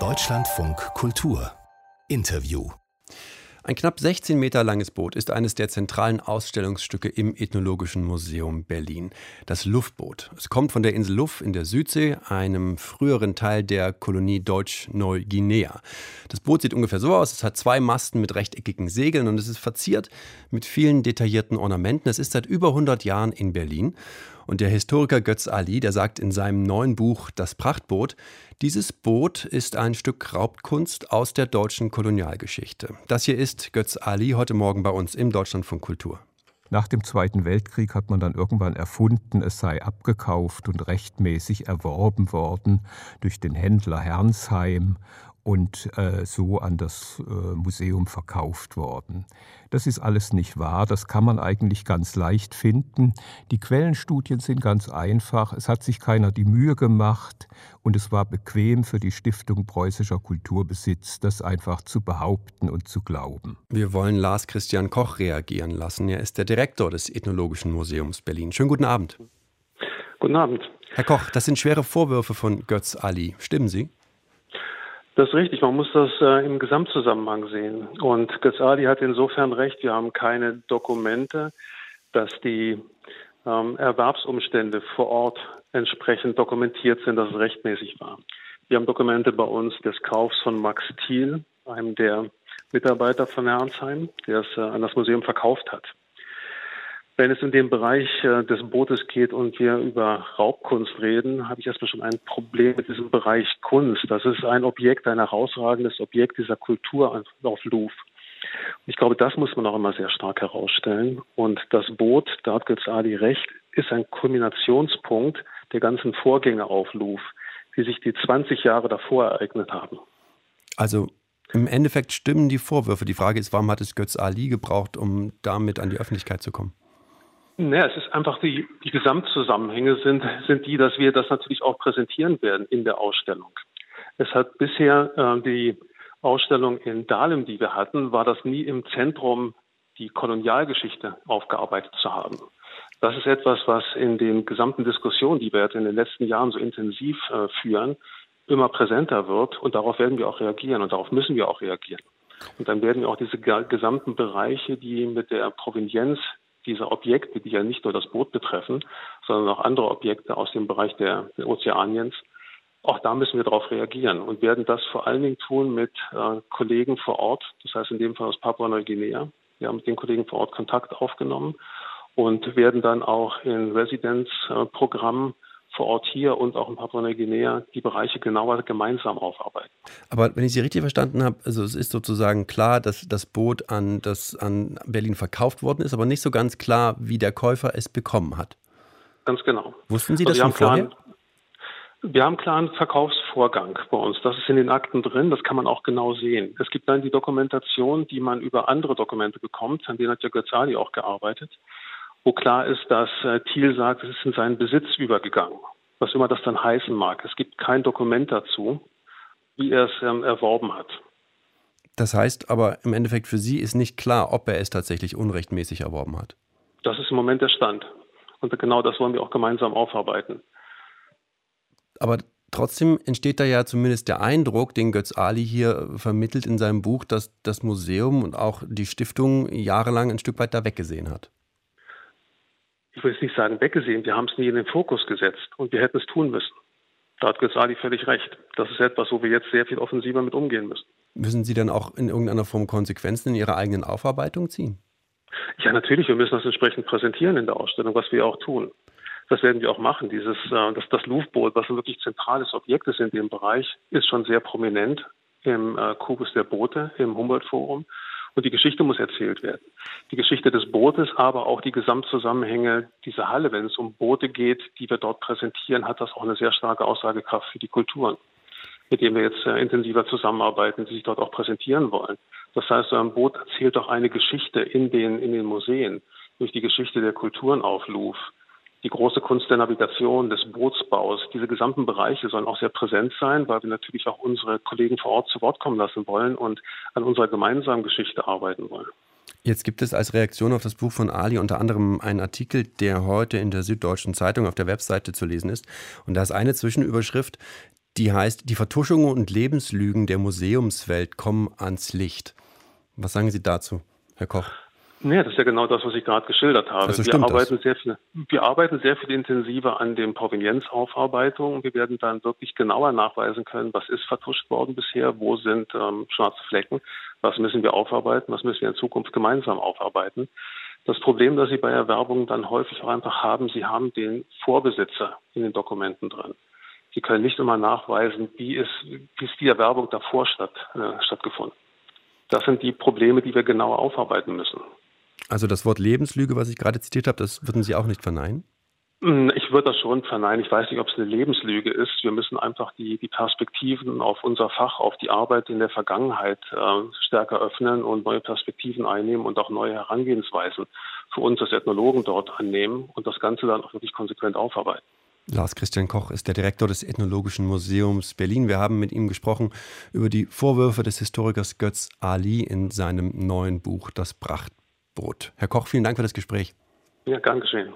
Deutschlandfunk Kultur Interview ein knapp 16 Meter langes Boot ist eines der zentralen Ausstellungsstücke im Ethnologischen Museum Berlin. Das Luftboot. Es kommt von der Insel Luff in der Südsee, einem früheren Teil der Kolonie Deutsch-Neuguinea. Das Boot sieht ungefähr so aus. Es hat zwei Masten mit rechteckigen Segeln und es ist verziert mit vielen detaillierten Ornamenten. Es ist seit über 100 Jahren in Berlin. Und der Historiker Götz Ali, der sagt in seinem neuen Buch Das Prachtboot, dieses Boot ist ein Stück Raubkunst aus der deutschen Kolonialgeschichte. Das hier ist Götz Ali heute Morgen bei uns im Deutschlandfunk Kultur. Nach dem Zweiten Weltkrieg hat man dann irgendwann erfunden, es sei abgekauft und rechtmäßig erworben worden durch den Händler Hernsheim und äh, so an das äh, Museum verkauft worden. Das ist alles nicht wahr, das kann man eigentlich ganz leicht finden. Die Quellenstudien sind ganz einfach, es hat sich keiner die Mühe gemacht und es war bequem für die Stiftung Preußischer Kulturbesitz, das einfach zu behaupten und zu glauben. Wir wollen Lars Christian Koch reagieren lassen. Er ist der Direktor des Ethnologischen Museums Berlin. Schönen guten Abend. Guten Abend. Herr Koch, das sind schwere Vorwürfe von Götz Ali. Stimmen Sie? Das ist richtig, man muss das äh, im Gesamtzusammenhang sehen. Und Ghazali hat insofern recht, wir haben keine Dokumente, dass die ähm, Erwerbsumstände vor Ort entsprechend dokumentiert sind, dass es rechtmäßig war. Wir haben Dokumente bei uns des Kaufs von Max Thiel, einem der Mitarbeiter von Herrnsheim, der es äh, an das Museum verkauft hat. Wenn es in dem Bereich äh, des Bootes geht und wir über Raubkunst reden, habe ich erstmal schon ein Problem mit diesem Bereich Kunst. Das ist ein Objekt, ein herausragendes Objekt dieser Kultur auf Louvre. Ich glaube, das muss man auch immer sehr stark herausstellen. Und das Boot, da hat Götz Adi recht, ist ein Kulminationspunkt der ganzen Vorgänge auf Louvre, die sich die 20 Jahre davor ereignet haben. Also im Endeffekt stimmen die Vorwürfe. Die Frage ist, warum hat es Götz Ali gebraucht, um damit an die Öffentlichkeit zu kommen? Naja, es ist einfach die, die Gesamtzusammenhänge sind, sind die, dass wir das natürlich auch präsentieren werden in der Ausstellung. Es hat bisher äh, die Ausstellung in Dahlem, die wir hatten, war das nie im Zentrum, die Kolonialgeschichte aufgearbeitet zu haben. Das ist etwas, was in den gesamten Diskussionen, die wir jetzt in den letzten Jahren so intensiv äh, führen, immer präsenter wird. Und darauf werden wir auch reagieren und darauf müssen wir auch reagieren. Und dann werden wir auch diese gesamten Bereiche, die mit der Provenienz diese Objekte, die ja nicht nur das Boot betreffen, sondern auch andere Objekte aus dem Bereich der, Ozeaniens, auch da müssen wir darauf reagieren und werden das vor allen Dingen tun mit äh, Kollegen vor Ort, das heißt in dem Fall aus Papua-Neuguinea. Wir haben mit den Kollegen vor Ort Kontakt aufgenommen und werden dann auch in Residenzprogrammen vor Ort hier und auch in Papua-Neuguinea die Bereiche genauer gemeinsam aufarbeiten. Aber wenn ich Sie richtig verstanden habe, also es ist sozusagen klar, dass das Boot an, das an Berlin verkauft worden ist, aber nicht so ganz klar, wie der Käufer es bekommen hat. Ganz genau. Wussten Sie also das schon vorher? Wir haben einen klaren Verkaufsvorgang bei uns. Das ist in den Akten drin, das kann man auch genau sehen. Es gibt dann die Dokumentation, die man über andere Dokumente bekommt, an denen hat ja Götzali auch gearbeitet wo klar ist, dass äh, Thiel sagt, es ist in seinen Besitz übergegangen, was immer das dann heißen mag. Es gibt kein Dokument dazu, wie er es ähm, erworben hat. Das heißt aber im Endeffekt für Sie ist nicht klar, ob er es tatsächlich unrechtmäßig erworben hat. Das ist im Moment der Stand. Und genau das wollen wir auch gemeinsam aufarbeiten. Aber trotzdem entsteht da ja zumindest der Eindruck, den Götz Ali hier vermittelt in seinem Buch, dass das Museum und auch die Stiftung jahrelang ein Stück weit da weggesehen hat ich will jetzt nicht sagen weggesehen, wir haben es nie in den Fokus gesetzt und wir hätten es tun müssen. Da hat Ghazali völlig recht. Das ist etwas, wo wir jetzt sehr viel offensiver mit umgehen müssen. Müssen Sie dann auch in irgendeiner Form Konsequenzen in Ihrer eigenen Aufarbeitung ziehen? Ja, natürlich. Wir müssen das entsprechend präsentieren in der Ausstellung, was wir auch tun. Das werden wir auch machen. Dieses, äh, das, das Louvre-Boot, was ein wirklich zentrales Objekt ist in dem Bereich, ist schon sehr prominent im äh, Kubus der Boote, im Humboldt-Forum. Und die Geschichte muss erzählt werden. Die Geschichte des Bootes, aber auch die Gesamtzusammenhänge dieser Halle. Wenn es um Boote geht, die wir dort präsentieren, hat das auch eine sehr starke Aussagekraft für die Kulturen, mit denen wir jetzt äh, intensiver zusammenarbeiten, die sich dort auch präsentieren wollen. Das heißt, so ein Boot erzählt auch eine Geschichte in den, in den Museen, durch die Geschichte der Kulturen auf Louvre die große Kunst der Navigation, des Bootsbaus, diese gesamten Bereiche sollen auch sehr präsent sein, weil wir natürlich auch unsere Kollegen vor Ort zu Wort kommen lassen wollen und an unserer gemeinsamen Geschichte arbeiten wollen. Jetzt gibt es als Reaktion auf das Buch von Ali unter anderem einen Artikel, der heute in der Süddeutschen Zeitung auf der Webseite zu lesen ist. Und da ist eine Zwischenüberschrift, Die heißt, die Vertuschungen und Lebenslügen der Museumswelt kommen ans Licht. Was sagen Sie dazu, Herr Koch? Nee, das ist ja genau das, was ich gerade geschildert habe. Also wir, arbeiten das? sehr viel, wir arbeiten sehr viel intensiver an den Provenienzaufarbeitung. Wir werden dann wirklich genauer nachweisen können, was ist vertuscht worden bisher, wo sind ähm, schwarze Flecken, was müssen wir aufarbeiten, was müssen wir in Zukunft gemeinsam aufarbeiten. Das Problem, das Sie bei Erwerbungen dann häufig auch einfach haben, Sie haben den Vorbesitzer in den Dokumenten drin. Sie können nicht immer nachweisen, wie ist, wie ist die Erwerbung davor statt, äh, stattgefunden. Das sind die Probleme, die wir genauer aufarbeiten müssen. Also das Wort Lebenslüge, was ich gerade zitiert habe, das würden Sie auch nicht verneinen? Hm, ich würde das schon verneinen. Ich weiß nicht, ob es eine Lebenslüge ist. Wir müssen einfach die, die Perspektiven auf unser Fach, auf die Arbeit in der Vergangenheit äh, stärker öffnen und neue Perspektiven einnehmen und auch neue Herangehensweisen für uns als Ethnologen dort annehmen und das Ganze dann auch wirklich konsequent aufarbeiten. Lars Christian Koch ist der Direktor des Ethnologischen Museums Berlin. Wir haben mit ihm gesprochen über die Vorwürfe des Historikers Götz Ali in seinem neuen Buch Das Brot. Herr Koch, vielen Dank für das Gespräch. Ja, Dankeschön.